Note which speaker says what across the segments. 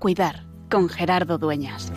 Speaker 1: cuidar con Gerardo Dueñas.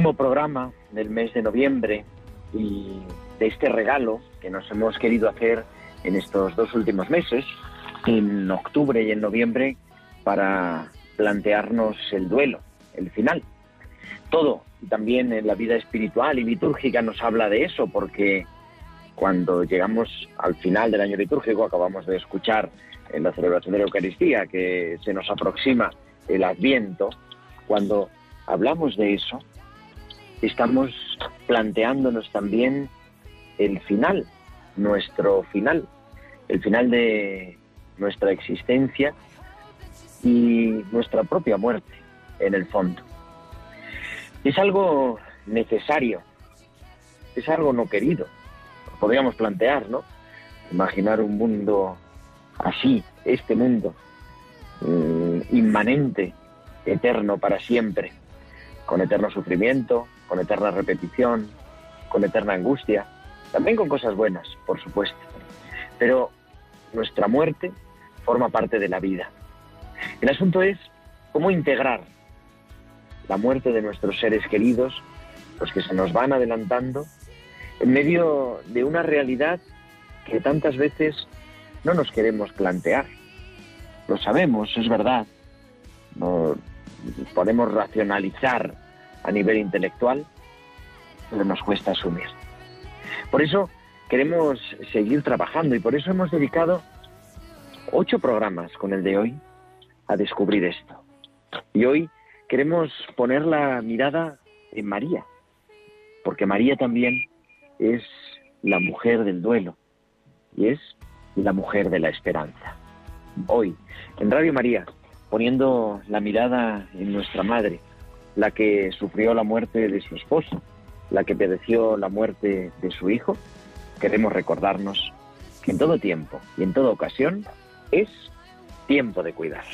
Speaker 2: Último programa del mes de noviembre y de este regalo que nos hemos querido hacer en estos dos últimos meses, en octubre y en noviembre, para plantearnos el duelo, el final. Todo, y también en la vida espiritual y litúrgica nos habla de eso, porque cuando llegamos al final del año litúrgico, acabamos de escuchar en la celebración de la Eucaristía que se nos aproxima el Adviento, cuando hablamos de eso, estamos planteándonos también el final, nuestro final, el final de nuestra existencia y nuestra propia muerte, en el fondo. Es algo necesario, es algo no querido, podríamos plantear, ¿no? Imaginar un mundo así, este mundo, mm, inmanente, eterno para siempre, con eterno sufrimiento, con eterna repetición, con eterna angustia, también con cosas buenas, por supuesto. Pero nuestra muerte forma parte de la vida. El asunto es cómo integrar la muerte de nuestros seres queridos, los que se nos van adelantando, en medio de una realidad que tantas veces no nos queremos plantear. Lo sabemos, es verdad. No podemos racionalizar a nivel intelectual, pero nos cuesta asumir. Por eso queremos seguir trabajando y por eso hemos dedicado ocho programas con el de hoy a descubrir esto. Y hoy queremos poner la mirada en María, porque María también es la mujer del duelo y es la mujer de la esperanza. Hoy, en Radio María, poniendo la mirada en nuestra madre, la que sufrió la muerte de su esposo, la que padeció la muerte de su hijo, queremos recordarnos que en todo tiempo y en toda ocasión es tiempo de cuidar.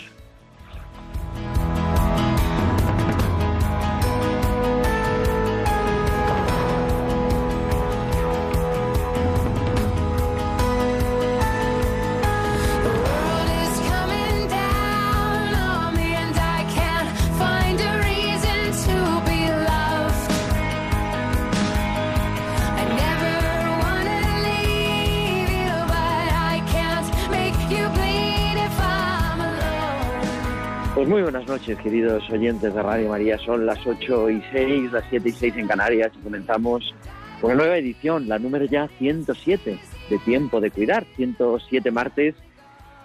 Speaker 2: Pues muy buenas noches, queridos oyentes de Radio María. Son las 8 y 6, las 7 y 6 en Canarias y comenzamos con una nueva edición, la número ya 107 de Tiempo de Cuidar, 107 martes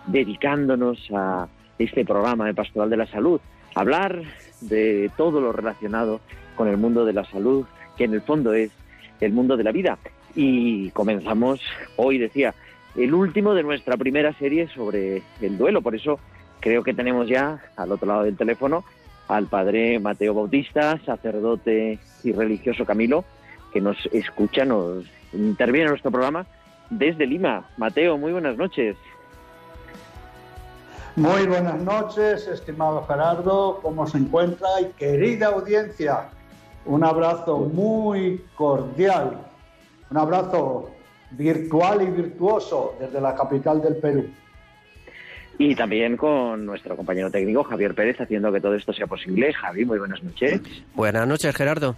Speaker 2: dedicándonos a este programa de Pastoral de la Salud, hablar de todo lo relacionado con el mundo de la salud, que en el fondo es el mundo de la vida. Y comenzamos hoy, decía, el último de nuestra primera serie sobre el duelo, por eso creo que tenemos ya al otro lado del teléfono al padre Mateo Bautista, sacerdote y religioso Camilo, que nos escucha, nos interviene en nuestro programa desde Lima. Mateo, muy buenas noches.
Speaker 3: Muy buenas noches, estimado Gerardo, ¿cómo se encuentra? Y querida audiencia, un abrazo muy cordial, un abrazo virtual y virtuoso desde la capital del Perú.
Speaker 2: Y también con nuestro compañero técnico Javier Pérez haciendo que todo esto sea posible. Javi, muy buenas noches.
Speaker 4: Buenas noches, Gerardo.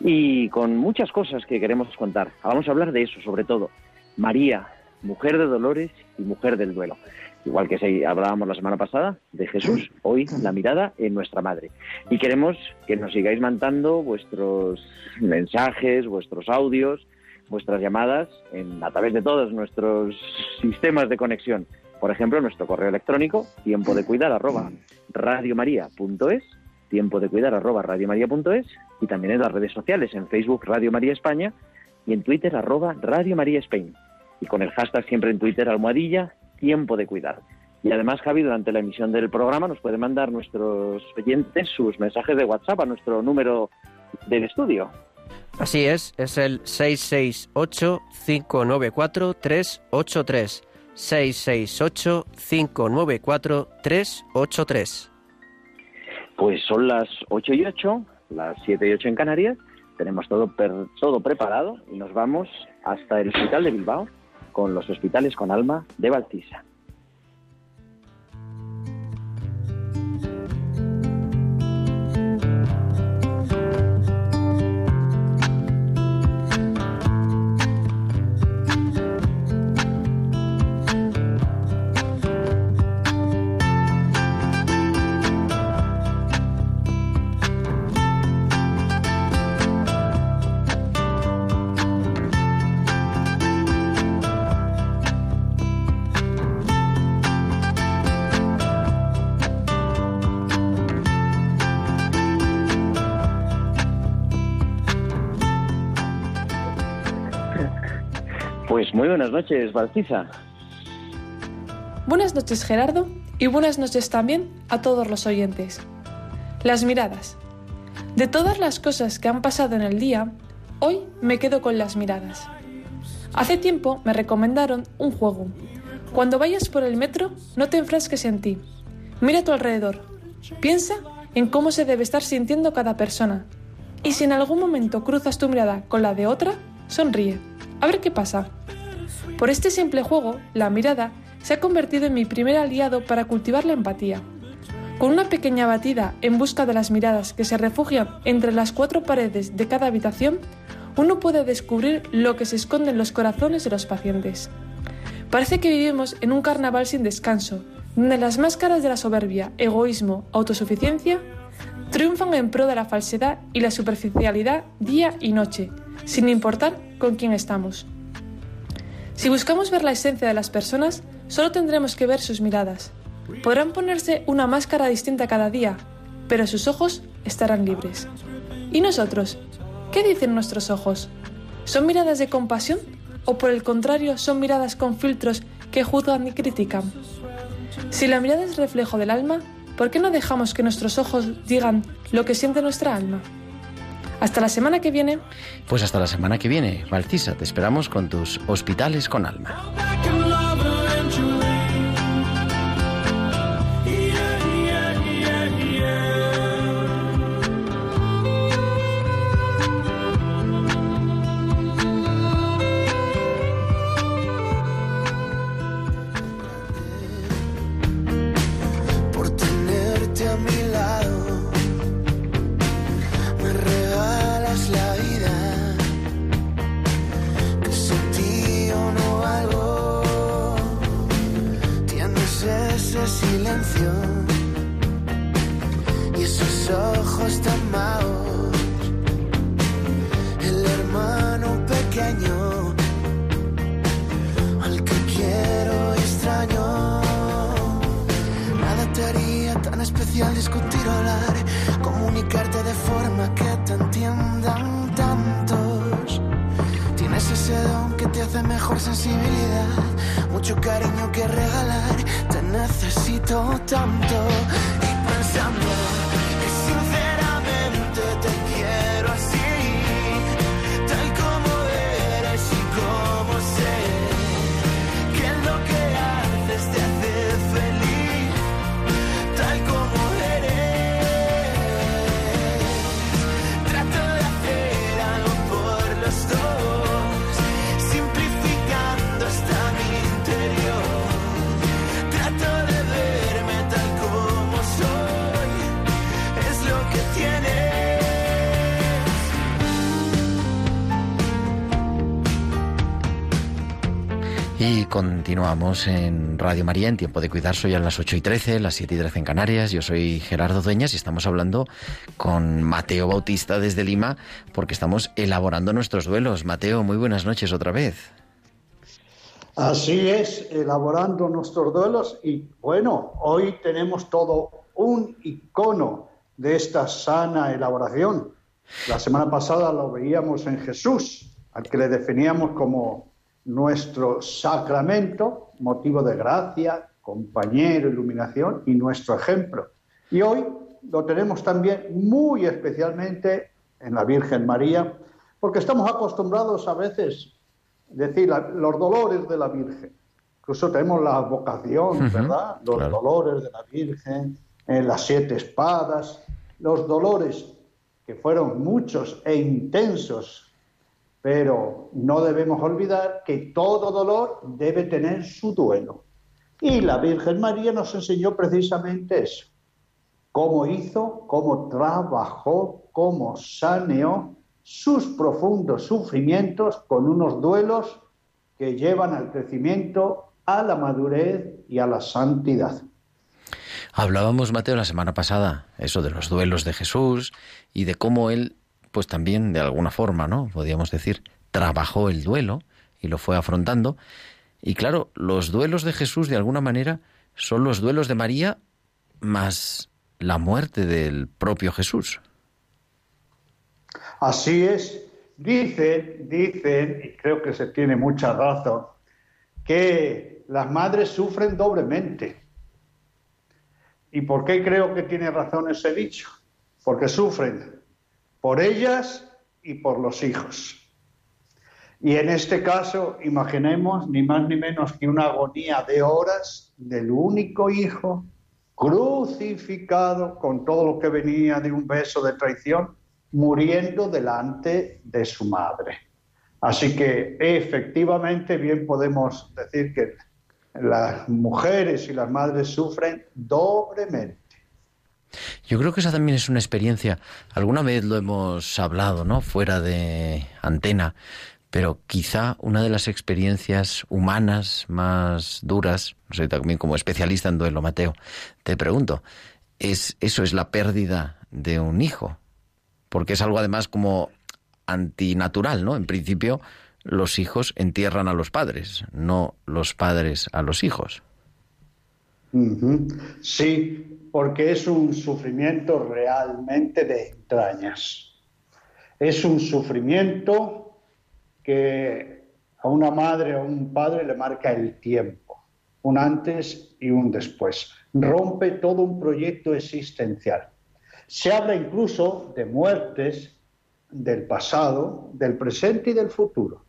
Speaker 2: Y con muchas cosas que queremos contar. Vamos a hablar de eso, sobre todo. María, mujer de dolores y mujer del duelo. Igual que hablábamos la semana pasada de Jesús, hoy la mirada en nuestra madre. Y queremos que nos sigáis mandando vuestros mensajes, vuestros audios, vuestras llamadas en, a través de todos nuestros sistemas de conexión por ejemplo, nuestro correo electrónico, tiempo de cuidar arroba radiomaria.es, tiempo de cuidar arroba radiomaria.es, y también en las redes sociales, en Facebook Radio María España y en Twitter arroba Radio María Spain. Y con el hashtag siempre en Twitter almohadilla, tiempo de cuidar. Y además, Javi, durante la emisión del programa nos puede mandar nuestros oyentes sus mensajes de WhatsApp a nuestro número del estudio.
Speaker 4: Así es, es el 668-594-383. 668-594-383.
Speaker 2: Pues son las 8 y 8, las 7 y 8 en Canarias. Tenemos todo, todo preparado y nos vamos hasta el Hospital de Bilbao con los hospitales con alma de Baltisa. Buenas noches, Baltiza.
Speaker 5: Buenas noches, Gerardo, y buenas noches también a todos los oyentes. Las miradas. De todas las cosas que han pasado en el día, hoy me quedo con las miradas. Hace tiempo me recomendaron un juego. Cuando vayas por el metro, no te enfrasques en ti. Mira a tu alrededor. Piensa en cómo se debe estar sintiendo cada persona. Y si en algún momento cruzas tu mirada con la de otra, sonríe. A ver qué pasa. Por este simple juego, la mirada se ha convertido en mi primer aliado para cultivar la empatía. Con una pequeña batida en busca de las miradas que se refugian entre las cuatro paredes de cada habitación, uno puede descubrir lo que se esconde en los corazones de los pacientes. Parece que vivimos en un carnaval sin descanso, donde las máscaras de la soberbia, egoísmo, autosuficiencia triunfan en pro de la falsedad y la superficialidad día y noche, sin importar con quién estamos. Si buscamos ver la esencia de las personas, solo tendremos que ver sus miradas. Podrán ponerse una máscara distinta cada día, pero sus ojos estarán libres. ¿Y nosotros? ¿Qué dicen nuestros ojos? ¿Son miradas de compasión o por el contrario son miradas con filtros que juzgan y critican? Si la mirada es reflejo del alma, ¿por qué no dejamos que nuestros ojos digan lo que siente nuestra alma? Hasta la semana que viene.
Speaker 6: Pues hasta la semana que viene, Valtisa, te esperamos con tus hospitales con alma.
Speaker 7: Y continuamos en Radio María en Tiempo de Cuidar. Soy a las 8 y 13, las 7 y 13 en Canarias. Yo soy Gerardo Dueñas y estamos hablando con Mateo Bautista desde Lima porque estamos elaborando nuestros duelos. Mateo, muy buenas noches otra vez.
Speaker 3: Así es, elaborando nuestros duelos y bueno, hoy tenemos todo un icono de esta sana elaboración. La semana pasada lo veíamos en Jesús, al que le definíamos como nuestro sacramento, motivo de gracia, compañero, iluminación y nuestro ejemplo. Y hoy lo tenemos también muy especialmente en la Virgen María, porque estamos acostumbrados a veces decir los dolores de la Virgen. Incluso tenemos la vocación, ¿verdad? Los dolores de la Virgen, en las siete espadas, los dolores que fueron muchos e intensos pero no debemos olvidar que todo dolor debe tener su duelo. Y la Virgen María nos enseñó precisamente eso. Cómo hizo, cómo trabajó, cómo saneó sus profundos sufrimientos con unos duelos que llevan al crecimiento, a la madurez y a la santidad.
Speaker 7: Hablábamos, Mateo, la semana pasada, eso de los duelos de Jesús y de cómo él pues también de alguna forma, ¿no? Podríamos decir, trabajó el duelo y lo fue afrontando. Y claro, los duelos de Jesús de alguna manera son los duelos de María más la muerte del propio Jesús.
Speaker 3: Así es. Dicen, dicen, y creo que se tiene mucha razón, que las madres sufren doblemente. ¿Y por qué creo que tiene razón ese dicho? Porque sufren por ellas y por los hijos. Y en este caso, imaginemos ni más ni menos que una agonía de horas del único hijo crucificado con todo lo que venía de un beso de traición, muriendo delante de su madre. Así que efectivamente bien podemos decir que las mujeres y las madres sufren doblemente.
Speaker 7: Yo creo que esa también es una experiencia. Alguna vez lo hemos hablado, ¿no? Fuera de antena, pero quizá una de las experiencias humanas más duras, no sé, también como especialista en duelo, Mateo, te pregunto, es eso es la pérdida de un hijo, porque es algo además como antinatural, ¿no? En principio, los hijos entierran a los padres, no los padres a los hijos.
Speaker 3: Sí, porque es un sufrimiento realmente de entrañas. Es un sufrimiento que a una madre o a un padre le marca el tiempo, un antes y un después. Rompe todo un proyecto existencial. Se habla incluso de muertes del pasado, del presente y del futuro.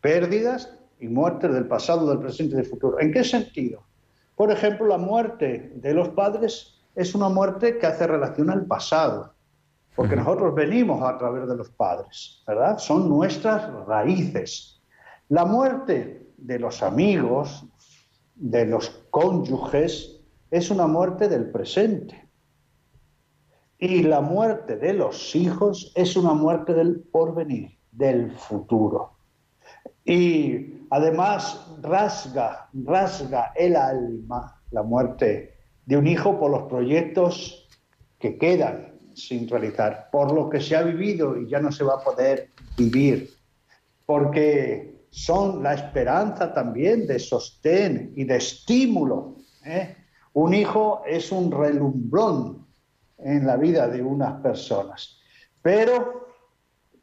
Speaker 3: Pérdidas y muertes del pasado, del presente y del futuro. ¿En qué sentido? Por ejemplo, la muerte de los padres es una muerte que hace relación al pasado, porque nosotros venimos a través de los padres, ¿verdad? Son nuestras raíces. La muerte de los amigos, de los cónyuges, es una muerte del presente. Y la muerte de los hijos es una muerte del porvenir, del futuro. Y además rasga, rasga el alma la muerte de un hijo por los proyectos que quedan sin realizar, por lo que se ha vivido y ya no se va a poder vivir, porque son la esperanza también de sostén y de estímulo. ¿eh? Un hijo es un relumbrón en la vida de unas personas. Pero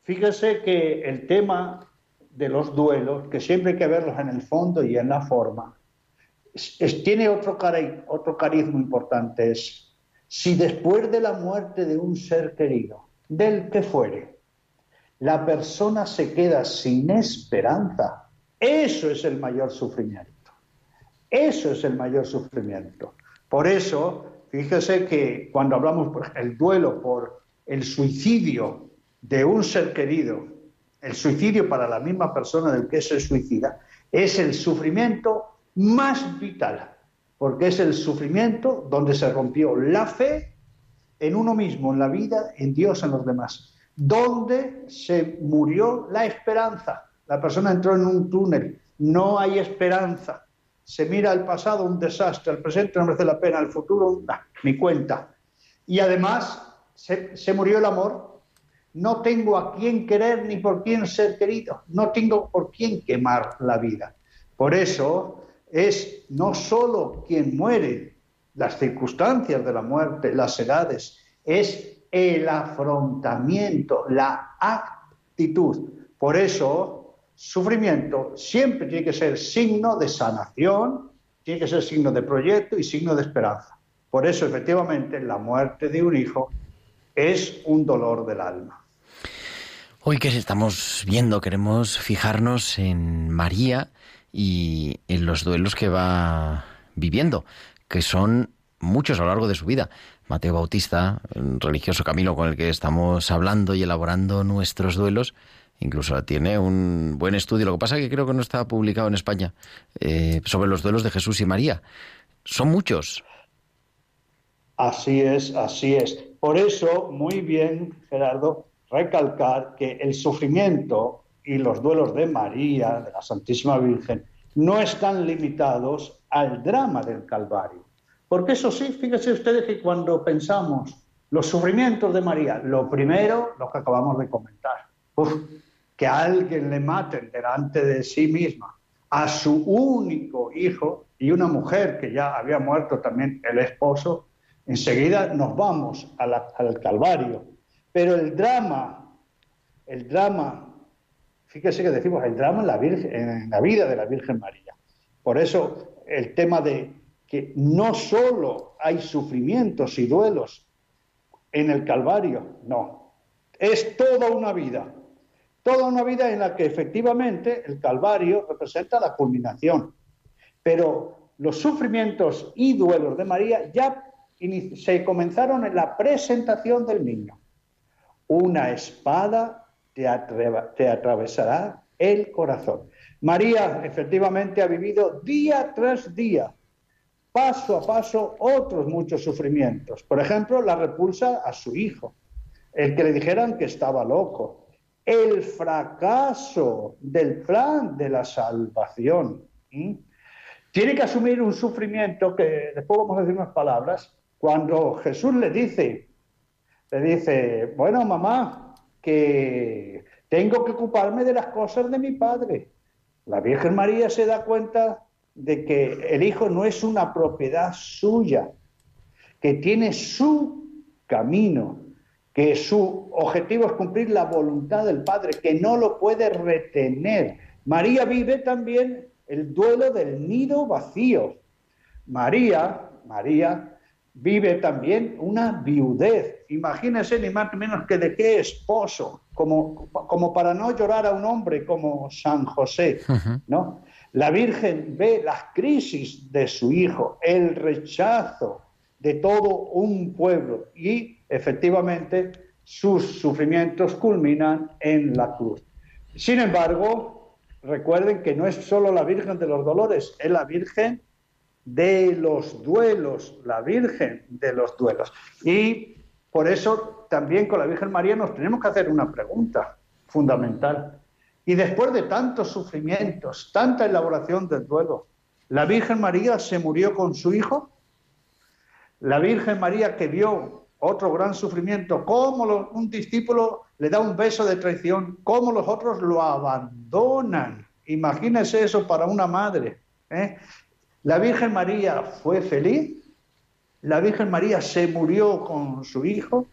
Speaker 3: fíjese que el tema de los duelos, que siempre hay que verlos en el fondo y en la forma, tiene otro, cari otro carisma importante, es si después de la muerte de un ser querido, del que fuere, la persona se queda sin esperanza, eso es el mayor sufrimiento. Eso es el mayor sufrimiento. Por eso, fíjese que cuando hablamos del duelo por el suicidio de un ser querido, el suicidio para la misma persona del que se suicida, es el sufrimiento más vital, porque es el sufrimiento donde se rompió la fe en uno mismo, en la vida, en Dios, en los demás, donde se murió la esperanza. La persona entró en un túnel no hay esperanza. Se mira al pasado un desastre, al presente no merece la pena, al futuro, nah, ni cuenta. Y además se, se murió el amor. No tengo a quién querer ni por quién ser querido. No tengo por quién quemar la vida. Por eso es no solo quien muere, las circunstancias de la muerte, las edades, es el afrontamiento, la actitud. Por eso, sufrimiento siempre tiene que ser signo de sanación, tiene que ser signo de proyecto y signo de esperanza. Por eso, efectivamente, la muerte de un hijo es un dolor del alma.
Speaker 7: Hoy que estamos viendo, queremos fijarnos en María y en los duelos que va viviendo, que son muchos a lo largo de su vida. Mateo Bautista, un religioso camino con el que estamos hablando y elaborando nuestros duelos, incluso tiene un buen estudio. Lo que pasa es que creo que no está publicado en España eh, sobre los duelos de Jesús y María. Son muchos.
Speaker 3: Así es, así es. Por eso, muy bien, Gerardo, recalcar que el sufrimiento y los duelos de María, de la Santísima Virgen, no están limitados al drama del Calvario. Porque eso sí, fíjense ustedes que cuando pensamos los sufrimientos de María, lo primero, lo que acabamos de comentar, que a alguien le maten delante de sí misma a su único hijo y una mujer que ya había muerto también el esposo, enseguida nos vamos la, al Calvario. Pero el drama, el drama, fíjese que decimos el drama en la, en la vida de la Virgen María. Por eso el tema de que no solo hay sufrimientos y duelos en el Calvario, no, es toda una vida, toda una vida en la que efectivamente el Calvario representa la culminación, pero los sufrimientos y duelos de María ya se comenzaron en la presentación del niño. Una espada te, atravesará el corazón. María efectivamente ha vivido día tras día paso a paso otros muchos sufrimientos. Por ejemplo, la repulsa a su hijo, el que le dijeran que estaba loco, el fracaso del plan de la salvación. Tiene que asumir un sufrimiento que después vamos a decir unas palabras. Cuando Jesús le dice, le dice, bueno, mamá, que tengo que ocuparme de las cosas de mi padre. La Virgen María se da cuenta de que el hijo no es una propiedad suya, que tiene su camino, que su objetivo es cumplir la voluntad del Padre, que no lo puede retener. María vive también el duelo del nido vacío. María, María vive también una viudez. Imagínense ni más ni menos que de qué esposo, como, como para no llorar a un hombre como San José, ¿no? La Virgen ve las crisis de su hijo, el rechazo de todo un pueblo y efectivamente sus sufrimientos culminan en la cruz. Sin embargo, recuerden que no es solo la Virgen de los Dolores, es la Virgen de los duelos, la Virgen de los duelos. Y por eso también con la Virgen María nos tenemos que hacer una pregunta fundamental. Y después de tantos sufrimientos, tanta elaboración del duelo, ¿la Virgen María se murió con su hijo? La Virgen María que vio otro gran sufrimiento, cómo un discípulo le da un beso de traición, cómo los otros lo abandonan. Imagínese eso para una madre. ¿eh? La Virgen María fue feliz, la Virgen María se murió con su hijo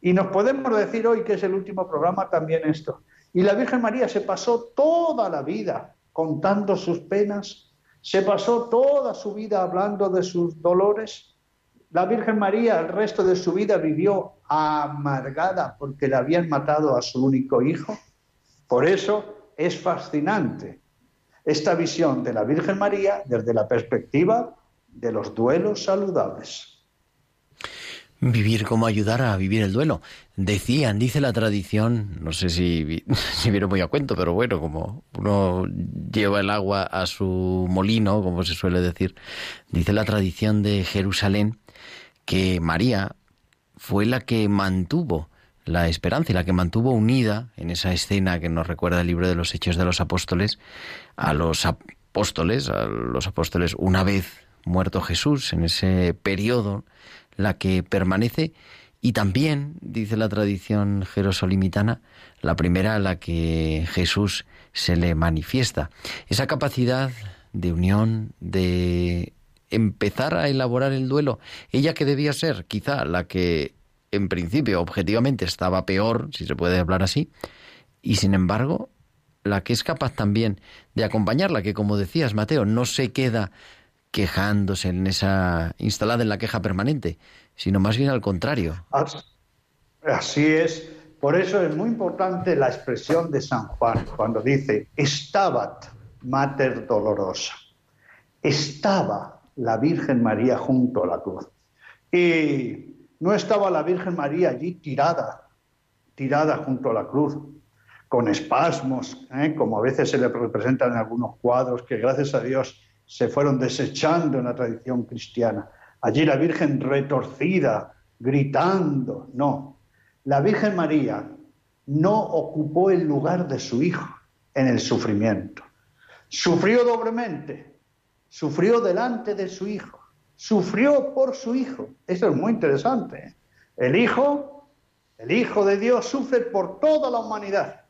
Speaker 3: y nos podemos decir hoy que es el último programa también esto. Y la Virgen María se pasó toda la vida contando sus penas, se pasó toda su vida hablando de sus dolores. La Virgen María el resto de su vida vivió amargada porque le habían matado a su único hijo. Por eso es fascinante esta visión de la Virgen María desde la perspectiva de los duelos saludables.
Speaker 7: Vivir como ayudar a vivir el duelo. Decían, dice la tradición, no sé si, si vieron muy a cuento, pero bueno, como uno lleva el agua a su molino, como se suele decir, dice la tradición de Jerusalén que María fue la que mantuvo la esperanza y la que mantuvo unida en esa escena que nos recuerda el libro de los Hechos de los Apóstoles a los apóstoles, a los apóstoles una vez muerto Jesús, en ese periodo, la que permanece y también, dice la tradición jerosolimitana, la primera a la que Jesús se le manifiesta. Esa capacidad de unión, de empezar a elaborar el duelo, ella que debía ser quizá la que en principio objetivamente estaba peor, si se puede hablar así, y sin embargo la que es capaz también de acompañarla, que como decías Mateo, no se queda quejándose en esa instalada en la queja permanente, sino más bien al contrario.
Speaker 3: Así es. Por eso es muy importante la expresión de San Juan cuando dice, estabat mater dolorosa. Estaba la Virgen María junto a la cruz. Y no estaba la Virgen María allí tirada, tirada junto a la cruz, con espasmos, ¿eh? como a veces se le representan en algunos cuadros que gracias a Dios se fueron desechando en la tradición cristiana. Allí la Virgen retorcida, gritando. No, la Virgen María no ocupó el lugar de su hijo en el sufrimiento. Sufrió doblemente, sufrió delante de su hijo, sufrió por su hijo. Eso es muy interesante. ¿eh? El hijo, el hijo de Dios sufre por toda la humanidad.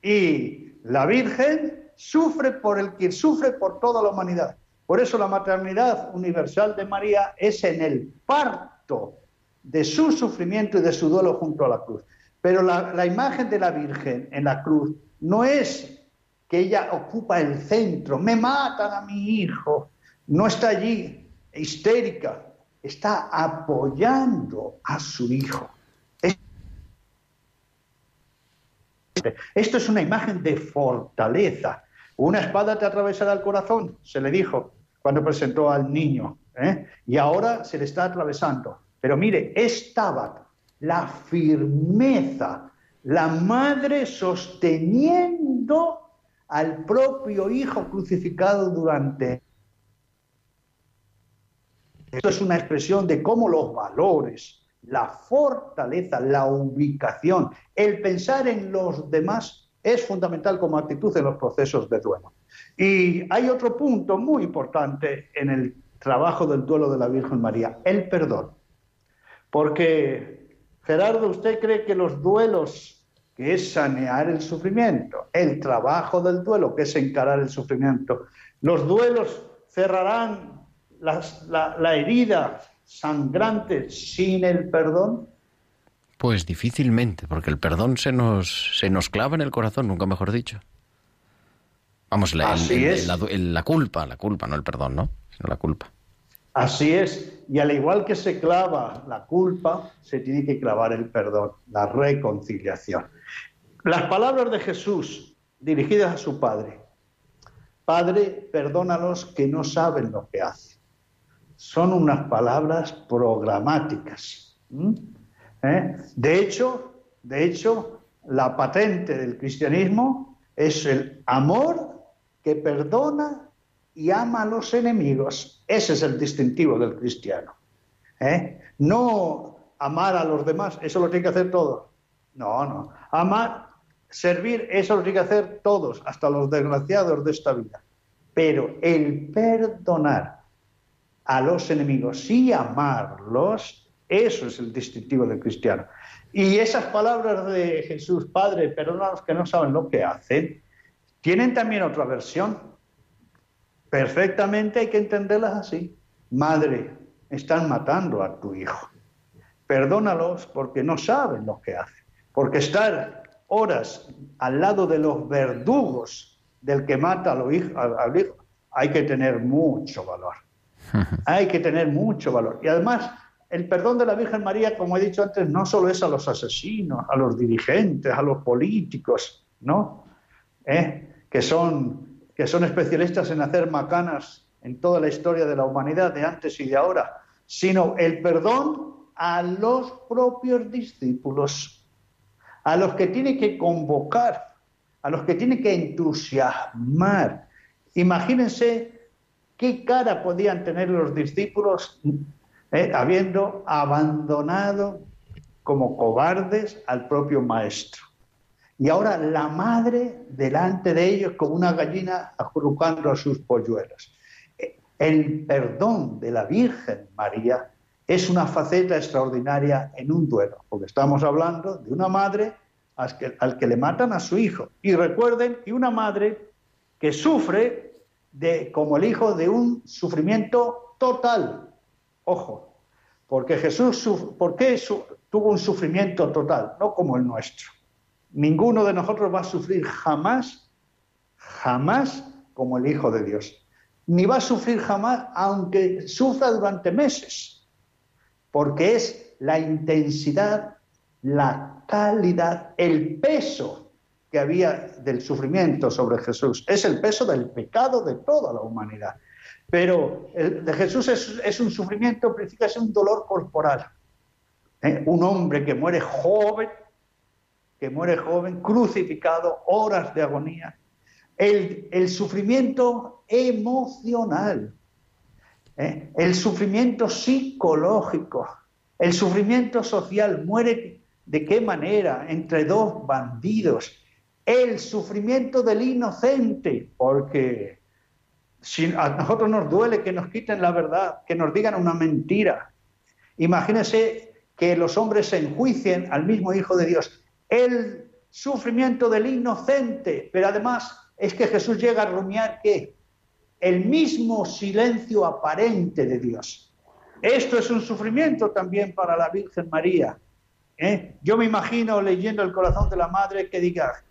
Speaker 3: Y la Virgen sufre por el que sufre por toda la humanidad. Por eso la maternidad universal de María es en el parto de su sufrimiento y de su duelo junto a la cruz. Pero la, la imagen de la Virgen en la cruz no es que ella ocupa el centro, me matan a mi hijo, no está allí histérica, está apoyando a su hijo. Esto es una imagen de fortaleza. Una espada te atravesará el corazón, se le dijo cuando presentó al niño, ¿eh? y ahora se le está atravesando. Pero mire, estaba la firmeza, la madre sosteniendo al propio Hijo crucificado durante... Esto es una expresión de cómo los valores, la fortaleza, la ubicación, el pensar en los demás es fundamental como actitud en los procesos de duelo. Y hay otro punto muy importante en el trabajo del duelo de la Virgen María, el perdón. Porque, Gerardo, ¿usted cree que los duelos que es sanear el sufrimiento, el trabajo del duelo, que es encarar el sufrimiento. Los duelos cerrarán la, herida sangrante sin el perdón.
Speaker 7: Pues difícilmente, porque el perdón se nos, se nos clava en el corazón, nunca mejor dicho. Vamos, la, la, culpa, la culpa, no el perdón, ¿no? Sino la culpa.
Speaker 3: Así es, y al igual que se clava la culpa, se tiene que clavar el perdón, la reconciliación. Las palabras de Jesús dirigidas a su Padre. Padre, perdónalos que no saben lo que hacen. Son unas palabras programáticas. ¿Eh? De hecho, de hecho, la patente del cristianismo es el amor que perdona y ama a los enemigos. Ese es el distintivo del cristiano. ¿Eh? No amar a los demás, eso lo tiene que hacer todo. No, no. Amar Servir, eso lo tiene que hacer todos, hasta los desgraciados de esta vida. Pero el perdonar a los enemigos y amarlos, eso es el distintivo del cristiano. Y esas palabras de Jesús, Padre, perdona a los que no saben lo que hacen, tienen también otra versión. Perfectamente hay que entenderlas así. Madre, están matando a tu hijo. Perdónalos porque no saben lo que hacen. Porque estar horas al lado de los verdugos del que mata al hijo, hay que tener mucho valor. Hay que tener mucho valor. Y además, el perdón de la Virgen María, como he dicho antes, no solo es a los asesinos, a los dirigentes, a los políticos, ¿no? ¿Eh? Que, son, que son especialistas en hacer macanas en toda la historia de la humanidad, de antes y de ahora, sino el perdón a los propios discípulos a los que tiene que convocar, a los que tiene que entusiasmar. Imagínense qué cara podían tener los discípulos eh, habiendo abandonado como cobardes al propio maestro. Y ahora la madre delante de ellos como una gallina acurrucando a sus polluelos. El perdón de la Virgen María es una faceta extraordinaria en un duelo, porque estamos hablando de una madre al que, al que le matan a su hijo. Y recuerden que una madre que sufre de, como el hijo de un sufrimiento total. Ojo, porque Jesús, ¿por qué tuvo un sufrimiento total? No como el nuestro. Ninguno de nosotros va a sufrir jamás, jamás como el Hijo de Dios. Ni va a sufrir jamás, aunque sufra durante meses, porque es la intensidad, la calidad, el peso que había del sufrimiento sobre Jesús. Es el peso del pecado de toda la humanidad. Pero el de Jesús es, un sufrimiento, es un dolor corporal. ¿eh? Un hombre que muere joven, que muere joven, crucificado, horas de agonía. El, el sufrimiento emocional, ¿eh? el sufrimiento psicológico, el sufrimiento social, muere de qué manera entre dos bandidos, el sufrimiento del inocente, porque si a nosotros nos duele que nos quiten la verdad, que nos digan una mentira. Imagínense que los hombres se enjuicien al mismo Hijo de Dios el sufrimiento del inocente, pero además es que Jesús llega a rumiar que el mismo silencio aparente de Dios. Esto es un sufrimiento también para la Virgen María. ¿eh? Yo me imagino leyendo el corazón de la madre que diga,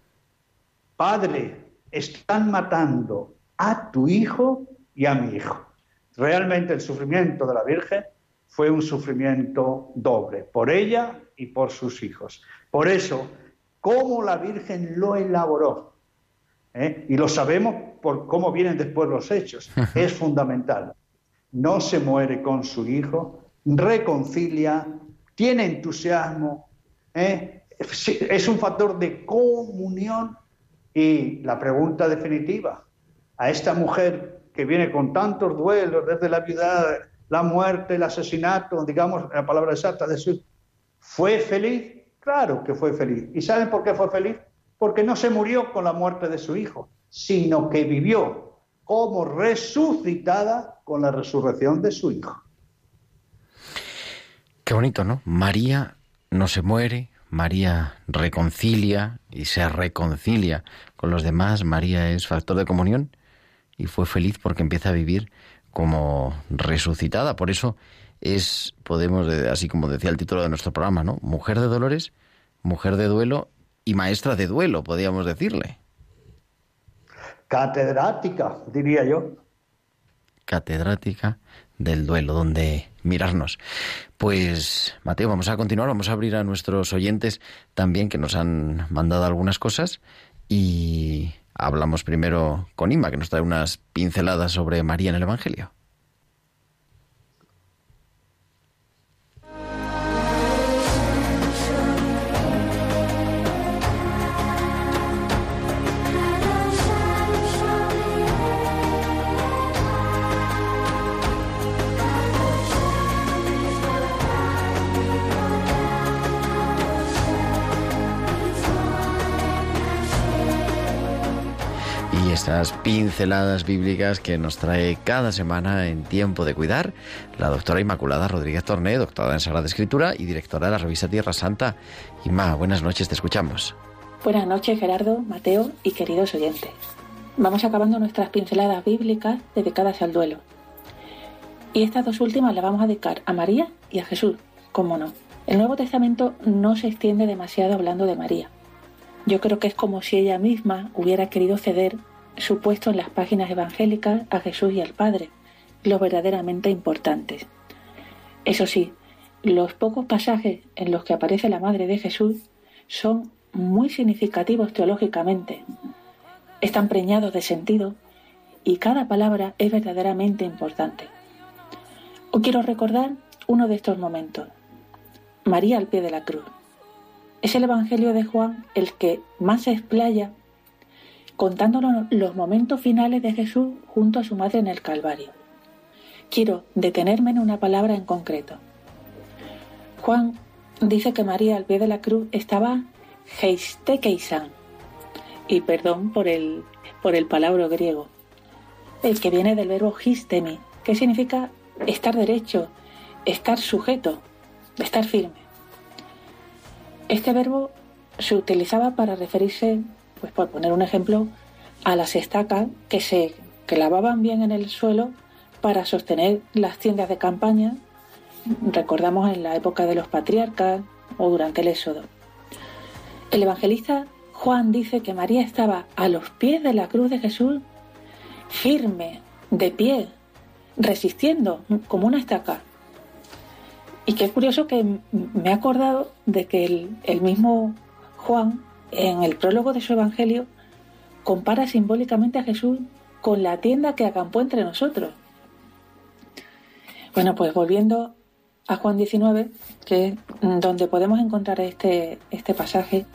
Speaker 3: Padre, están matando a tu hijo y a mi hijo. Realmente el sufrimiento de la Virgen fue un sufrimiento doble, por ella y por sus hijos. Por eso, cómo la Virgen lo elaboró, ¿eh? y lo sabemos por cómo vienen después los hechos, es fundamental. No se muere con su hijo, reconcilia, tiene entusiasmo, ¿eh? es un factor de comunión y la pregunta definitiva, a esta mujer que viene con tantos duelos desde la vida, la muerte, el asesinato, digamos la palabra exacta de su, ¿fue feliz? Claro que fue feliz. ¿Y saben por qué fue feliz? Porque no se murió con la muerte de su hijo, sino que vivió como resucitada con la resurrección de su hijo.
Speaker 7: Qué bonito, ¿no? María no se muere, María reconcilia y se reconcilia con los demás, María es factor de comunión y fue feliz porque empieza a vivir como resucitada. Por eso es, podemos, así como decía el título de nuestro programa, ¿no? Mujer de dolores, mujer de duelo y maestra de duelo, podríamos decirle.
Speaker 3: Catedrática, diría yo.
Speaker 7: Catedrática del duelo, donde mirarnos. Pues, Mateo, vamos a continuar, vamos a abrir a nuestros oyentes también que nos han mandado algunas cosas y hablamos primero con Inma, que nos trae unas pinceladas sobre María en el Evangelio. Esas pinceladas bíblicas que nos trae cada semana en Tiempo de Cuidar la doctora Inmaculada Rodríguez Torné, doctora en Sagrada Escritura y directora de la revista Tierra Santa. Inma, buenas noches, te escuchamos.
Speaker 8: Buenas noches, Gerardo, Mateo y queridos oyentes. Vamos acabando nuestras pinceladas bíblicas dedicadas al duelo. Y estas dos últimas las vamos a dedicar a María y a Jesús, cómo no. El Nuevo Testamento no se extiende demasiado hablando de María. Yo creo que es como si ella misma hubiera querido ceder supuesto en las páginas evangélicas a Jesús y al Padre, lo verdaderamente importantes. Eso sí, los pocos pasajes en los que aparece la Madre de Jesús son muy significativos teológicamente, están preñados de sentido y cada palabra es verdaderamente importante. Hoy quiero recordar uno de estos momentos, María al pie de la cruz. Es el Evangelio de Juan el que más se explaya contándonos los momentos finales de Jesús junto a su madre en el Calvario. Quiero detenerme en una palabra en concreto. Juan dice que María al pie de la cruz estaba heistekeisan, y perdón por el, por el palabra griego, el que viene del verbo histemi, que significa estar derecho, estar sujeto, estar firme. Este verbo se utilizaba para referirse, pues por poner un ejemplo, a las estacas que se clavaban bien en el suelo para sostener las tiendas de campaña, recordamos en la época de los patriarcas o durante el Éxodo. El evangelista Juan dice que María estaba a los pies de la cruz de Jesús, firme, de pie, resistiendo como una estaca. Y qué curioso que me he acordado de que el, el mismo Juan, en el prólogo de su Evangelio, compara simbólicamente a Jesús con la tienda que acampó entre nosotros. Bueno, pues volviendo a Juan 19, que es donde podemos encontrar este, este pasaje,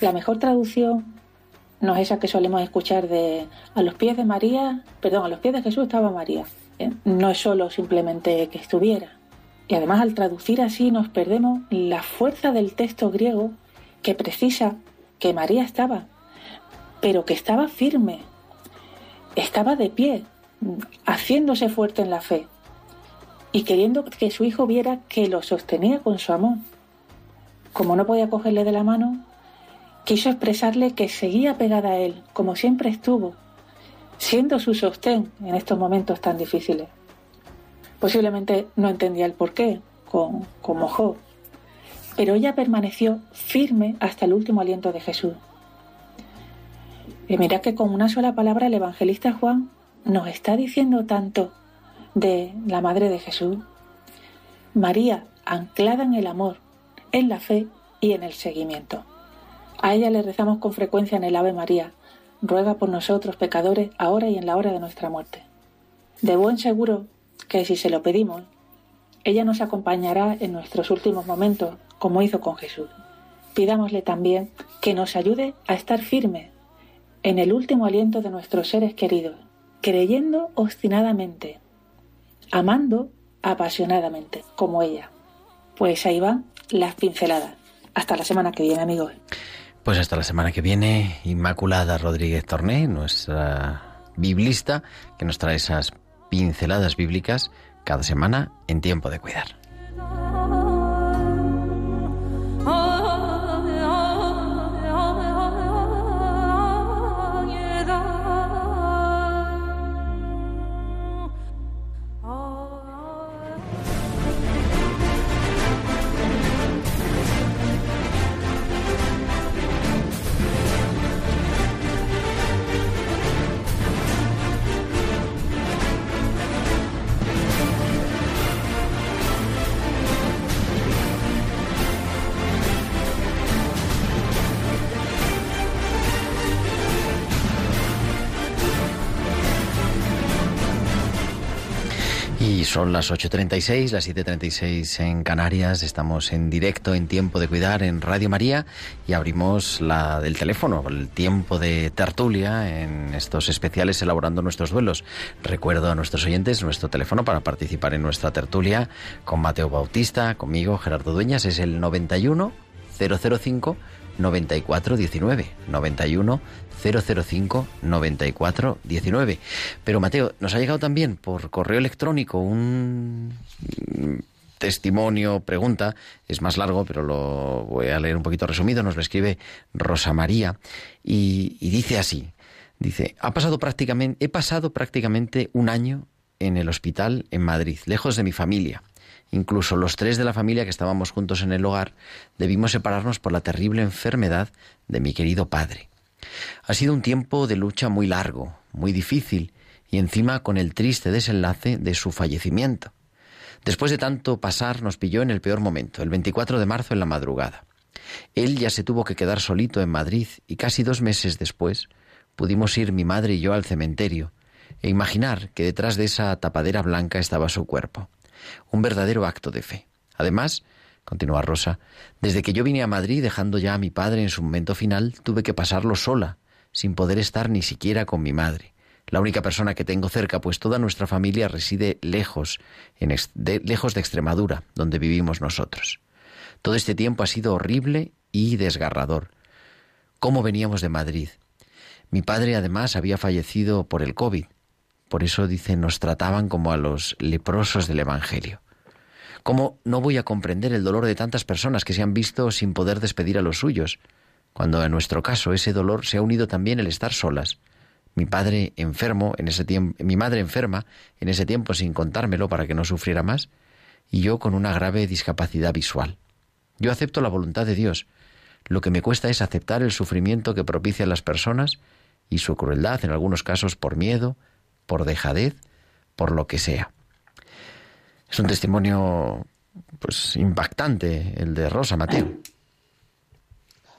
Speaker 8: la mejor traducción no es esa que solemos escuchar de a los pies de María, perdón, a los pies de Jesús estaba María. ¿eh? No es solo simplemente que estuviera. Y además al traducir así nos perdemos la fuerza del texto griego que precisa que María estaba, pero que estaba firme, estaba de pie, haciéndose fuerte en la fe y queriendo que su hijo viera que lo sostenía con su amor. Como no podía cogerle de la mano, quiso expresarle que seguía pegada a él, como siempre estuvo, siendo su sostén en estos momentos tan difíciles. Posiblemente no entendía el porqué, con, como Job, pero ella permaneció firme hasta el último aliento de Jesús. Y mira que con una sola palabra el evangelista Juan nos está diciendo tanto de la Madre de Jesús. María, anclada en el amor, en la fe y en el seguimiento. A ella le rezamos con frecuencia en el Ave María. Ruega por nosotros, pecadores, ahora y en la hora de nuestra muerte. De buen seguro que si se lo pedimos, ella nos acompañará en nuestros últimos momentos, como hizo con Jesús. Pidámosle también que nos ayude a estar firmes en el último aliento de nuestros seres queridos, creyendo obstinadamente, amando apasionadamente, como ella. Pues ahí van las pinceladas. Hasta la semana que viene, amigos.
Speaker 7: Pues hasta la semana que viene, Inmaculada Rodríguez Torné, nuestra biblista, que nos trae esas pinceladas bíblicas cada semana en tiempo de cuidar. Son las 8.36, las 7.36 en Canarias. Estamos en directo, en tiempo de cuidar, en Radio María y abrimos la del teléfono, el tiempo de tertulia en estos especiales elaborando nuestros duelos. Recuerdo a nuestros oyentes nuestro teléfono para participar en nuestra tertulia con Mateo Bautista, conmigo, Gerardo Dueñas, es el 91 005 9419 91 005 94 19. Pero Mateo, nos ha llegado también por correo electrónico un testimonio, pregunta, es más largo, pero lo voy a leer un poquito resumido, nos lo escribe Rosa María y, y dice así, dice, ha pasado prácticamente, he pasado prácticamente un año en el hospital en Madrid, lejos de mi familia. Incluso los tres de la familia que estábamos juntos en el hogar debimos separarnos por la terrible enfermedad de mi querido padre. Ha sido un tiempo de lucha muy largo, muy difícil, y encima con el triste desenlace de su fallecimiento. Después de tanto pasar, nos pilló en el peor momento, el 24 de marzo en la madrugada. Él ya se tuvo que quedar solito en Madrid y casi dos meses después pudimos ir mi madre y yo al cementerio e imaginar que detrás de esa tapadera blanca estaba su cuerpo. Un verdadero acto de fe. Además, continúa Rosa, desde que yo vine a Madrid dejando ya a mi padre en su momento final, tuve que pasarlo sola, sin poder estar ni siquiera con mi madre. La única persona que tengo cerca, pues toda nuestra familia reside lejos, lejos de Extremadura, donde vivimos nosotros. Todo este tiempo ha sido horrible y desgarrador. ¿Cómo veníamos de Madrid? Mi padre además había fallecido por el COVID. Por eso, dice, nos trataban como a los leprosos del Evangelio. ¿Cómo no voy a comprender el dolor de tantas personas que se han visto sin poder despedir a los suyos? Cuando en nuestro caso ese dolor se ha unido también el estar solas. Mi padre enfermo en ese tiempo, mi madre enferma en ese tiempo sin contármelo para que no sufriera más, y yo con una grave discapacidad visual. Yo acepto la voluntad de Dios. Lo que me cuesta es aceptar el sufrimiento que propician las personas y su crueldad en algunos casos por miedo, por dejadez, por lo que sea. Es un testimonio pues impactante el de Rosa Mateo.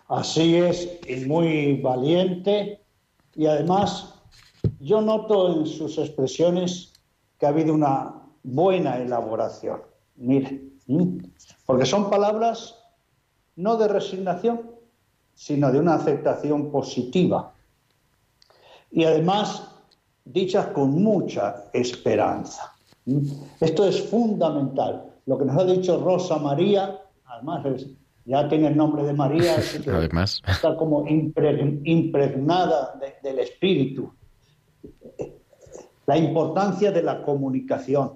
Speaker 3: Así es, y muy valiente. Y además, yo noto en sus expresiones que ha habido una buena elaboración. Mire, porque son palabras no de resignación, sino de una aceptación positiva. Y además, dichas con mucha esperanza. Esto es fundamental. Lo que nos ha dicho Rosa María, además ya tiene el nombre de María,
Speaker 7: además.
Speaker 3: está como impregnada del espíritu. La importancia de la comunicación,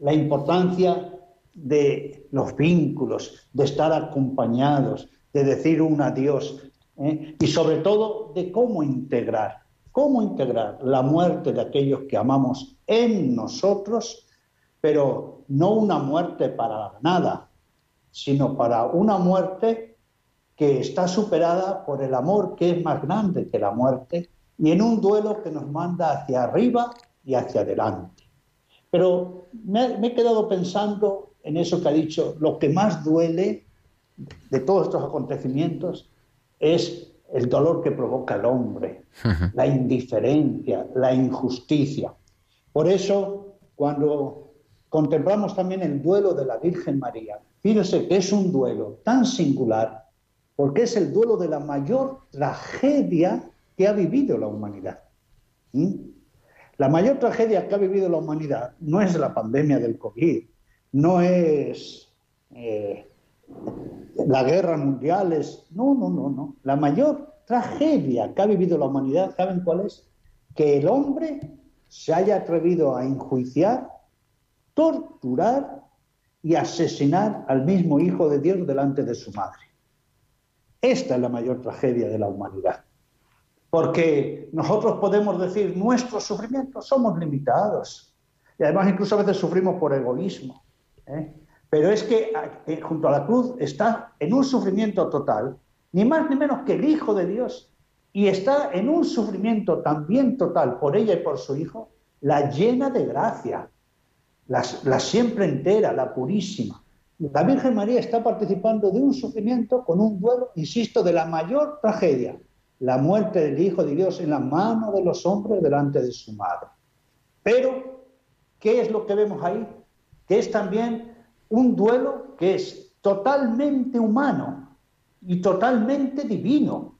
Speaker 3: la importancia de los vínculos, de estar acompañados, de decir un adiós ¿eh? y sobre todo de cómo integrar, cómo integrar la muerte de aquellos que amamos en nosotros, pero no una muerte para nada, sino para una muerte que está superada por el amor que es más grande que la muerte y en un duelo que nos manda hacia arriba y hacia adelante. Pero me, me he quedado pensando en eso que ha dicho, lo que más duele de todos estos acontecimientos es el dolor que provoca el hombre, la indiferencia, la injusticia. Por eso, cuando contemplamos también el duelo de la Virgen María, fíjese que es un duelo tan singular porque es el duelo de la mayor tragedia que ha vivido la humanidad. ¿Mm? La mayor tragedia que ha vivido la humanidad no es la pandemia del COVID, no es eh, la guerra mundial, es... No, no, no, no. La mayor tragedia que ha vivido la humanidad, ¿saben cuál es? Que el hombre se haya atrevido a enjuiciar, torturar y asesinar al mismo Hijo de Dios delante de su madre. Esta es la mayor tragedia de la humanidad. Porque nosotros podemos decir, nuestros sufrimientos somos limitados. Y además incluso a veces sufrimos por egoísmo. ¿eh? Pero es que junto a la cruz está en un sufrimiento total, ni más ni menos que el Hijo de Dios, y está en un sufrimiento también total por ella y por su Hijo, la llena de gracia, la, la siempre entera, la purísima. La Virgen María está participando de un sufrimiento con un duelo, insisto, de la mayor tragedia, la muerte del Hijo de Dios en la mano de los hombres delante de su madre. Pero, ¿qué es lo que vemos ahí? que es también un duelo que es totalmente humano y totalmente divino,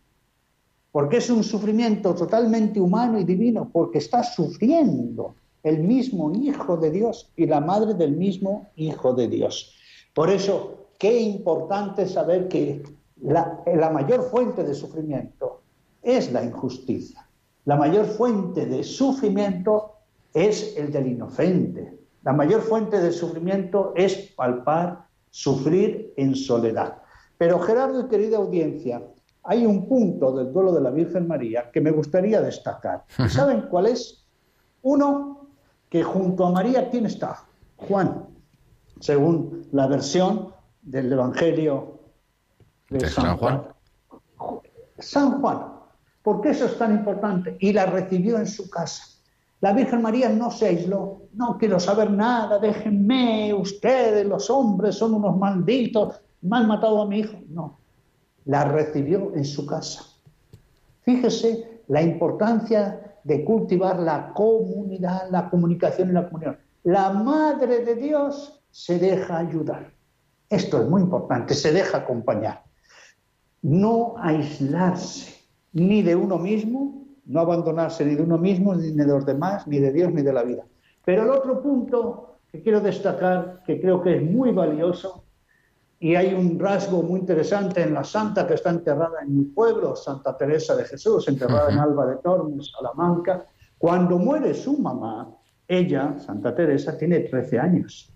Speaker 3: porque es un sufrimiento totalmente humano y divino, porque está sufriendo el mismo Hijo de Dios y la madre del mismo Hijo de Dios. Por eso, qué importante saber que la, la mayor fuente de sufrimiento es la injusticia. La mayor fuente de sufrimiento es el del inocente, la mayor fuente de sufrimiento es palpar, sufrir en soledad. Pero Gerardo y querida audiencia, hay un punto del duelo de la Virgen María que me gustaría destacar. ¿Saben cuál es? Uno, que junto a María, ¿quién está? Juan, según la versión del Evangelio de, San, Juan. San Juan. ¿Por qué eso es tan importante? Y la recibió en su casa. La Virgen María no se aisló, no quiero saber nada, déjenme, ustedes, los hombres, son unos malditos, me han matado a mi hijo. No, la recibió en su casa. Fíjese la importancia de cultivar la comunidad, la comunicación y la comunión. La Madre de Dios se deja ayudar. Esto es muy importante, se deja acompañar. No aislarse ni de uno mismo, no abandonarse ni de uno mismo, ni de los demás, ni de Dios, ni de la vida. Pero el otro punto que quiero destacar, que creo que es muy valioso, y hay un rasgo muy interesante en la santa que está enterrada en mi pueblo, Santa Teresa de Jesús, enterrada en Alba de Tormes, Salamanca. Cuando muere su mamá, ella, Santa Teresa, tiene 13 años.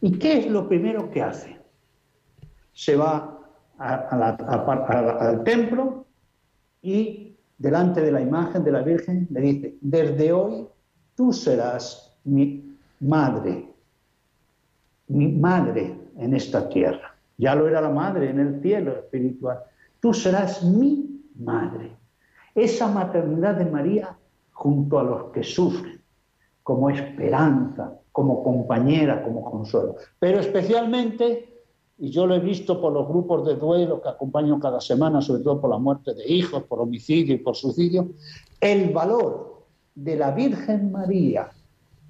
Speaker 3: ¿Y qué es lo primero que hace? Se va al templo y delante de la imagen de la Virgen le dice, desde hoy tú serás mi madre, mi madre en esta tierra. Ya lo era la madre en el cielo espiritual. Tú serás mi madre. Esa maternidad de María junto a los que sufren, como esperanza, como compañera, como consuelo. Pero especialmente, y yo lo he visto por los grupos de duelo que acompaño cada semana, sobre todo por la muerte de hijos, por homicidio y por suicidio, el valor de la Virgen María,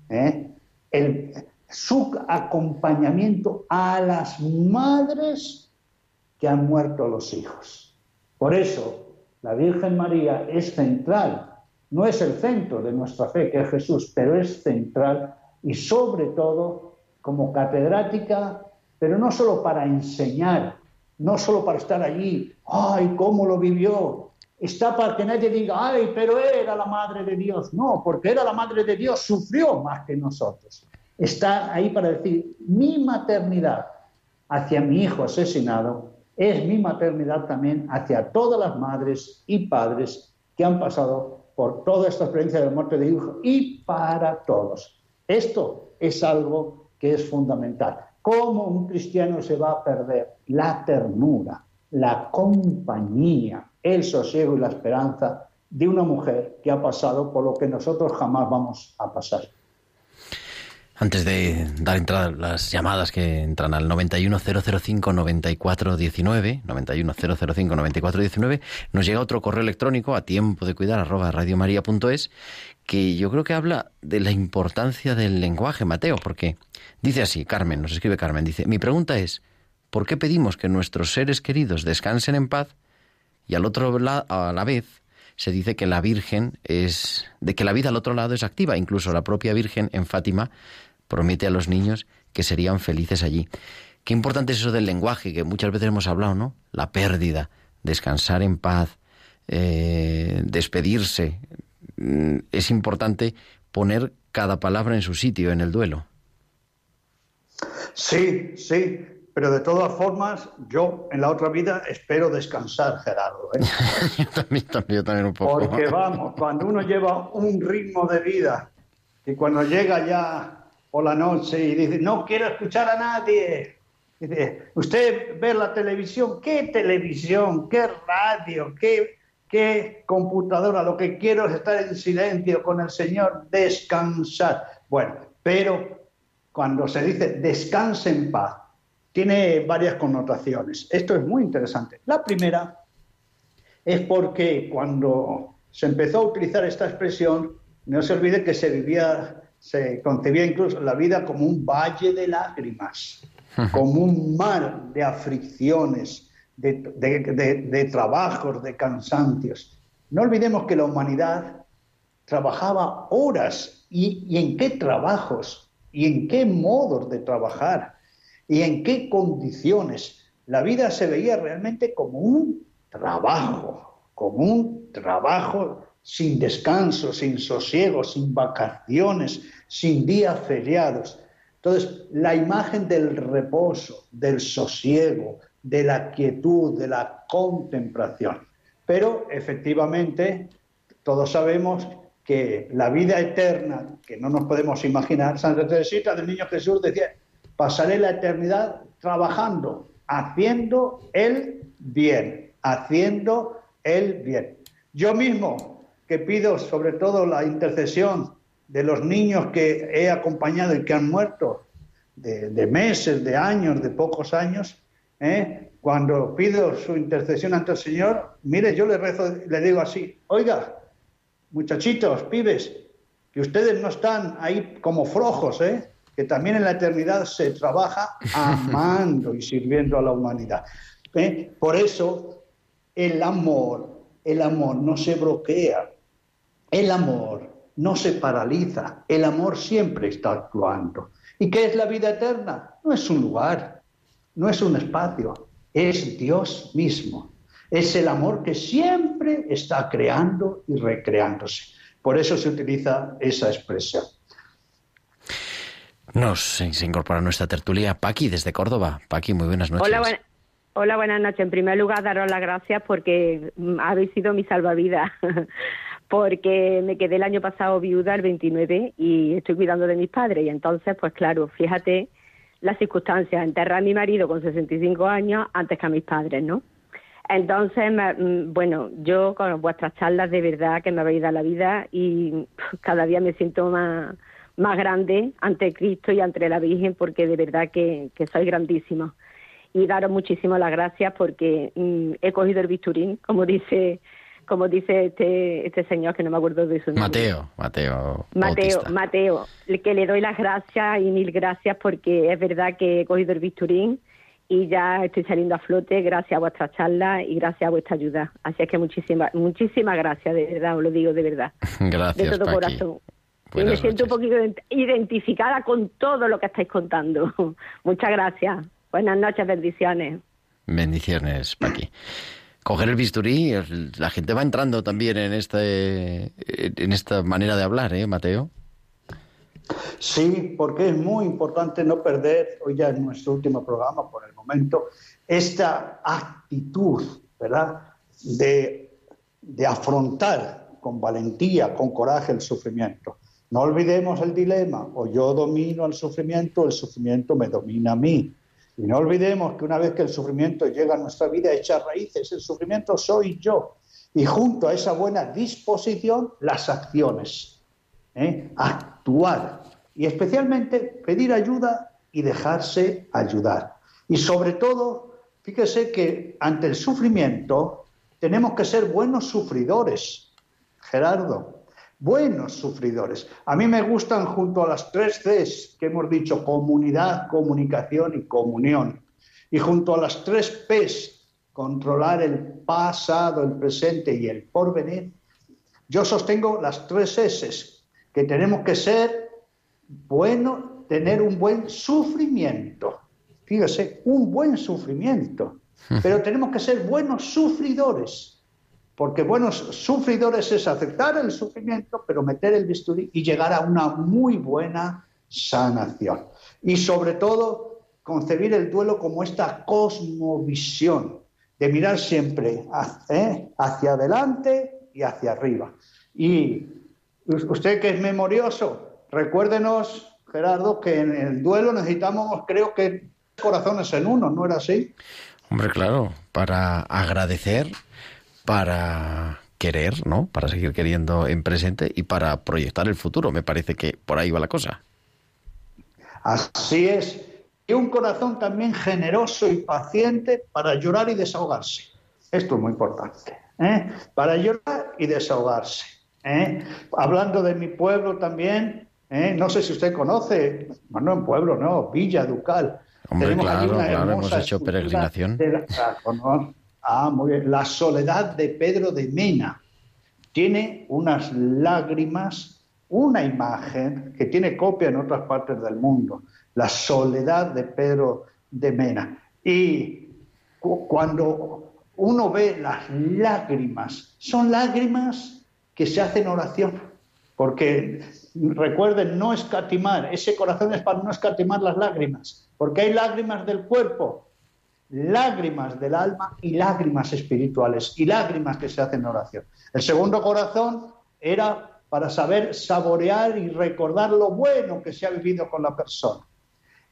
Speaker 3: ¿eh? el, su acompañamiento a las madres que han muerto los hijos. Por eso, la Virgen María es central, no es el centro de nuestra fe, que es Jesús, pero es central y sobre todo como catedrática, pero no solo para enseñar, no solo para estar allí, ay, cómo lo vivió, está para que nadie diga, ay, pero era la madre de Dios. No, porque era la madre de Dios, sufrió más que nosotros está ahí para decir, mi maternidad hacia mi hijo asesinado es mi maternidad también hacia todas las madres y padres que han pasado por toda esta experiencia de muerte de hijo y para todos. Esto es algo que es fundamental. ¿Cómo un cristiano se va a perder la ternura, la compañía, el sosiego y la esperanza de una mujer que ha pasado por lo que nosotros jamás vamos a pasar?
Speaker 7: Antes de dar entrada a las llamadas que entran al 910059419, 910059419, nos llega otro correo electrónico a tiempo de cuidar arroba radiomaria.es que yo creo que habla de la importancia del lenguaje, Mateo, porque dice así, Carmen, nos escribe Carmen, dice, mi pregunta es, ¿por qué pedimos que nuestros seres queridos descansen en paz y al otro lado, a la vez se dice que la Virgen es de que la vida al otro lado es activa, incluso la propia Virgen en Fátima promete a los niños que serían felices allí. Qué importante es eso del lenguaje, que muchas veces hemos hablado, ¿no? La pérdida, descansar en paz, eh, despedirse. Mm, es importante poner cada palabra en su sitio en el duelo.
Speaker 3: Sí, sí, pero de todas formas, yo en la otra vida espero descansar, Gerardo. ¿eh?
Speaker 7: yo, también, también, también un poco.
Speaker 3: Porque vamos, cuando uno lleva un ritmo de vida y cuando llega ya por la noche y dice, no quiero escuchar a nadie. Usted ve la televisión, ¿qué televisión? ¿Qué radio? ¿Qué, ¿Qué computadora? Lo que quiero es estar en silencio con el Señor, descansar. Bueno, pero cuando se dice descanse en paz, tiene varias connotaciones. Esto es muy interesante. La primera es porque cuando se empezó a utilizar esta expresión, no se olvide que se vivía se concebía incluso la vida como un valle de lágrimas, como un mar de aflicciones, de, trabajos, de cansancios. No olvidemos que la humanidad trabajaba horas y, y en qué trabajos y en qué modos de trabajar y en qué condiciones. La vida se veía realmente como un trabajo, como un trabajo sin descanso, sin sosiego, sin vacaciones, sin días feriados. Entonces, la imagen del reposo, del sosiego, de la quietud, de la contemplación. Pero efectivamente, todos sabemos que la vida eterna, que no nos podemos imaginar, Santa Teresita del Niño Jesús decía, pasaré la eternidad trabajando, haciendo el bien, haciendo el bien. Yo mismo que pido sobre todo la intercesión de los niños que he acompañado y que han muerto de, meses, de años, de pocos años, ¿eh? cuando pido su intercesión ante el Señor, mire, yo le rezo, le digo así, oiga, muchachitos, pibes, que ustedes no están ahí como flojos, ¿eh? que también en la eternidad se trabaja amando y sirviendo a la humanidad. ¿eh? Por eso el amor, el amor no se bloquea, el amor no se paraliza, el amor siempre está actuando. ¿Y qué es la vida eterna? No es un lugar, no es un espacio, es Dios mismo. Es el amor que siempre está creando y recreándose. Por eso se utiliza esa expresión.
Speaker 7: Nos se incorpora a nuestra tertulia Paqui desde Córdoba. Paqui, muy buenas noches.
Speaker 9: Hola, buena- Hola, buenas noches. En primer lugar, daros las gracias porque mm, habéis sido mi salvavidas. porque me quedé el año pasado viuda, el 29, y estoy cuidando de mis padres. Y entonces, pues claro, fíjate las circunstancias. Enterrar a mi marido con 65 años antes que a mis padres, ¿no? Entonces, mm, bueno, yo con vuestras charlas de verdad que me habéis dado la vida y cada día me siento más, más grande ante Cristo y ante la Virgen porque de verdad que, que sois grandísimos. Y daros muchísimas las gracias porque mm, he cogido el bisturín, como dice como dice este, este señor que no me acuerdo de su nombre.
Speaker 7: Mateo, Mateo.
Speaker 9: Mateo,
Speaker 7: Bautista.
Speaker 9: Mateo, que le doy las gracias y mil gracias porque es verdad que he cogido el bisturín y ya estoy saliendo a flote gracias a vuestra charla y gracias a vuestra ayuda. Así es que muchísimas muchísimas gracias, de verdad, os lo digo de verdad,
Speaker 7: Gracias,
Speaker 9: de todo
Speaker 7: Paqui.
Speaker 9: corazón. Y me siento un poquito ident- identificada con todo lo que estáis contando. Muchas gracias. Buenas noches, bendiciones.
Speaker 7: Bendiciones, Paqui. Coger el bisturí, la gente va entrando también en este en esta manera de hablar, ¿eh, Mateo?
Speaker 3: Sí, porque es muy importante no perder, hoy ya en nuestro último programa por el momento, esta actitud, ¿verdad? De, de afrontar con valentía, con coraje el sufrimiento. No olvidemos el dilema, o yo domino el sufrimiento, o el sufrimiento me domina a mí. Y no olvidemos que una vez que el sufrimiento llega a nuestra vida, echa raíces, el sufrimiento soy yo. Y junto a esa buena disposición, las acciones. ¿eh? actuar y especialmente pedir ayuda y dejarse ayudar. Y sobre todo, fíjese que ante el sufrimiento tenemos que ser buenos sufridores, Gerardo, buenos sufridores. A mí me gustan junto a las tres Cs que hemos dicho, comunidad, comunicación y comunión. Y junto a las tres Ps, controlar el pasado, el presente y el porvenir, yo sostengo las tres S, que tenemos que ser bueno, tener un buen sufrimiento. Fíjese, un buen sufrimiento. Pero tenemos que ser buenos sufridores, porque buenos sufridores es aceptar el sufrimiento, pero meter el bisturí y llegar a una muy buena sanación. Y sobre todo, concebir el duelo como esta cosmovisión, de mirar siempre ¿eh? hacia adelante y hacia arriba. Y usted que es memorioso, recuérdenos, Gerardo, que en el duelo necesitamos, creo que, corazones en uno, ¿no era así?
Speaker 7: Hombre, claro, para agradecer, para querer, ¿no? Para seguir queriendo en presente y para proyectar el futuro. Me parece que por ahí va la cosa.
Speaker 3: Así es. Y un corazón también generoso y paciente para llorar y desahogarse. Esto es muy importante. ¿eh? Para llorar y desahogarse. ¿eh? Hablando de mi pueblo también, ¿eh? no sé si usted conoce, bueno, en pueblo no, Villa Ducal.
Speaker 7: Hombre,
Speaker 3: Tenemos allí
Speaker 7: claro,
Speaker 3: una
Speaker 7: claro, hemos hecho peregrinación.
Speaker 3: la- ah, muy bien. La soledad de Pedro de Mena. Tiene unas lágrimas, una imagen que tiene copia en otras partes del mundo. La soledad de Pedro de Mena. Y cu- cuando uno ve las lágrimas, son lágrimas que se hacen oración. Porque recuerden, no escatimar, ese corazón es para no escatimar las lágrimas, porque hay lágrimas del cuerpo, lágrimas del alma y lágrimas espirituales, y lágrimas que se hacen en oración. El segundo corazón era para saber saborear y recordar lo bueno que se ha vivido con la persona.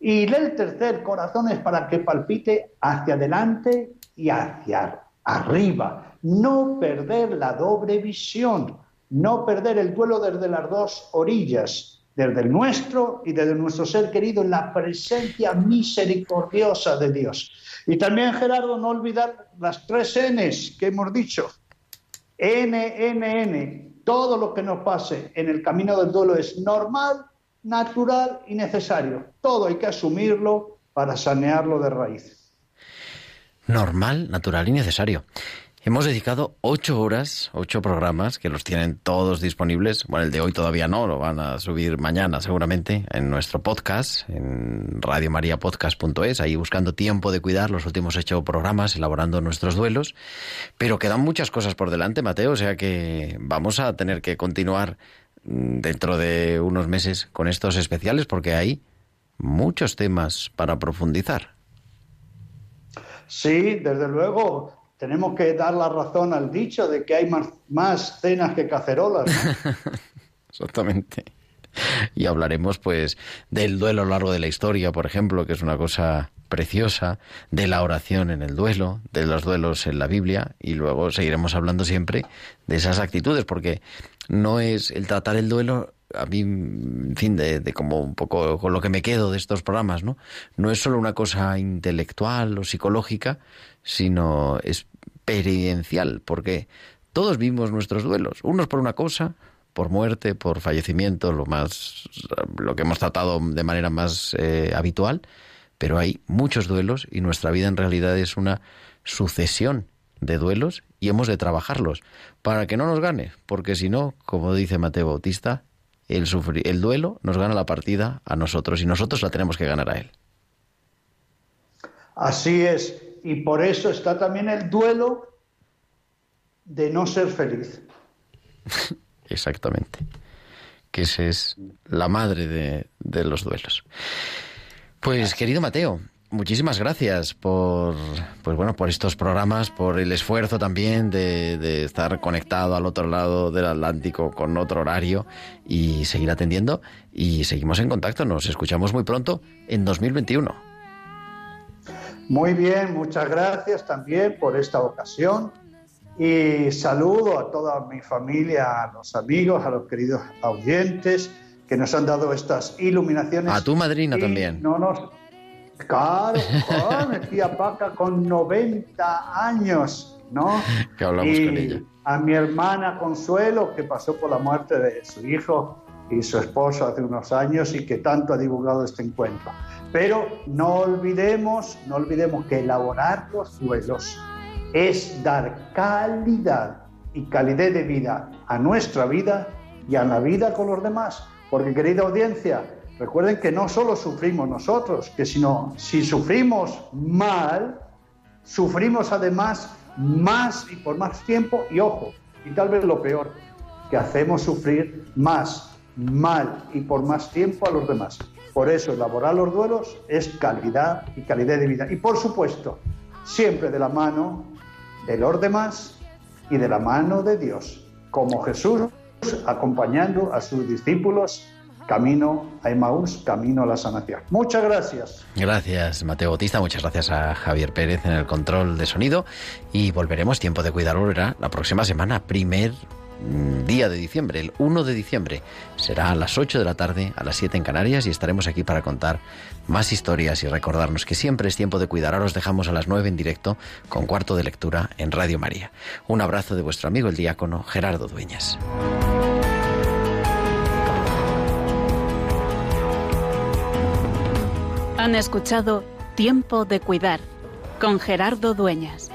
Speaker 3: Y el tercer corazón es para que palpite hacia adelante y hacia arriba. No perder la doble visión, no perder el duelo desde las dos orillas, desde el nuestro y desde nuestro ser querido en la presencia misericordiosa de Dios. Y también, Gerardo, no olvidar las tres Ns que hemos dicho. N, N, N. Todo lo que nos pase en el camino del duelo es normal, natural y necesario. Todo hay que asumirlo para sanearlo de raíz.
Speaker 7: Normal, natural y necesario. Hemos dedicado ocho horas, ocho programas que los tienen todos disponibles. Bueno, el de hoy todavía no, lo van a subir mañana seguramente en nuestro podcast, en radiomariapodcast.es, ahí buscando tiempo de cuidar los últimos ocho programas, elaborando nuestros duelos. Pero quedan muchas cosas por delante, Mateo, o sea que vamos a tener que continuar mm, dentro de unos meses con estos especiales porque hay muchos temas para profundizar.
Speaker 3: Sí, desde luego, tenemos que dar la razón al dicho de que hay más, más cenas que cacerolas. ¿no?
Speaker 7: Exactamente. Y hablaremos pues del duelo a lo largo de la historia, por ejemplo, que es una cosa preciosa, de la oración en el duelo, de los duelos en la Biblia, y luego seguiremos hablando siempre de esas actitudes, porque no es el tratar el duelo, a mí, en fin, de, de, como un poco con lo que me quedo de estos programas, ¿no? No es solo una cosa intelectual o psicológica, sino experiencial, porque todos vimos nuestros duelos, unos por una cosa, por muerte, por fallecimiento, lo más, lo que hemos tratado de manera más eh, habitual, pero hay muchos duelos y nuestra vida en realidad es una sucesión de duelos y hemos de trabajarlos para que no nos gane, porque si no, como dice Mateo Bautista, el, sufrir, el duelo nos gana la partida a nosotros y nosotros la tenemos que ganar a él.
Speaker 3: Así es, y por eso está también el duelo de no ser feliz.
Speaker 7: Exactamente. Que esa es la madre de, de los duelos. Pues querido Mateo, muchísimas gracias por pues bueno por estos programas por el esfuerzo también de, de, estar conectado al otro lado del Atlántico con otro horario y seguir atendiendo. Y seguimos en contacto. Nos escuchamos muy pronto en 2021
Speaker 3: muy bien muchas gracias también por esta ocasión. Y saludo a toda mi familia a los amigos a los queridos oyentes que nos han dado estas iluminaciones.
Speaker 7: A tu madrina también.
Speaker 3: no nos Claro, mi tía Paca con 90 años, ¿no?
Speaker 7: Que hablamos
Speaker 3: y
Speaker 7: con ella.
Speaker 3: A mi hermana Consuelo, que pasó por la muerte de su hijo y su esposo hace unos años y que tanto ha divulgado este encuentro. Pero no olvidemos, no olvidemos que elaborar los duelos es dar calidad y calidad de vida a nuestra vida y a la vida con los demás. Porque, querida audiencia, Recuerden que no solo sufrimos nosotros, que sino si sufrimos mal, sufrimos además más y por más tiempo y ojo, y tal vez lo peor, que hacemos sufrir más, mal y por más tiempo a los demás. Por eso elaborar los duelos es calidad y calidad de vida. Y por supuesto, siempre de la mano de los demás y de la mano de Dios, como Jesús acompañando a sus discípulos camino a Emaús, camino a la sanación. Muchas gracias.
Speaker 7: Gracias, Mateo Bautista. Muchas gracias a Javier Pérez en el control de sonido. Y volveremos, tiempo de cuidar volverá la próxima semana, primer día de diciembre, el 1 de diciembre. Será a las 8 de la tarde, a las 7 en Canarias y estaremos aquí para contar más historias y recordarnos que siempre es tiempo de cuidar. Ahora os dejamos a las 9 en directo con cuarto de lectura en Radio María. Un abrazo de vuestro amigo el diácono Gerardo Dueñas.
Speaker 1: Han escuchado Tiempo de Cuidar con Gerardo Dueñas.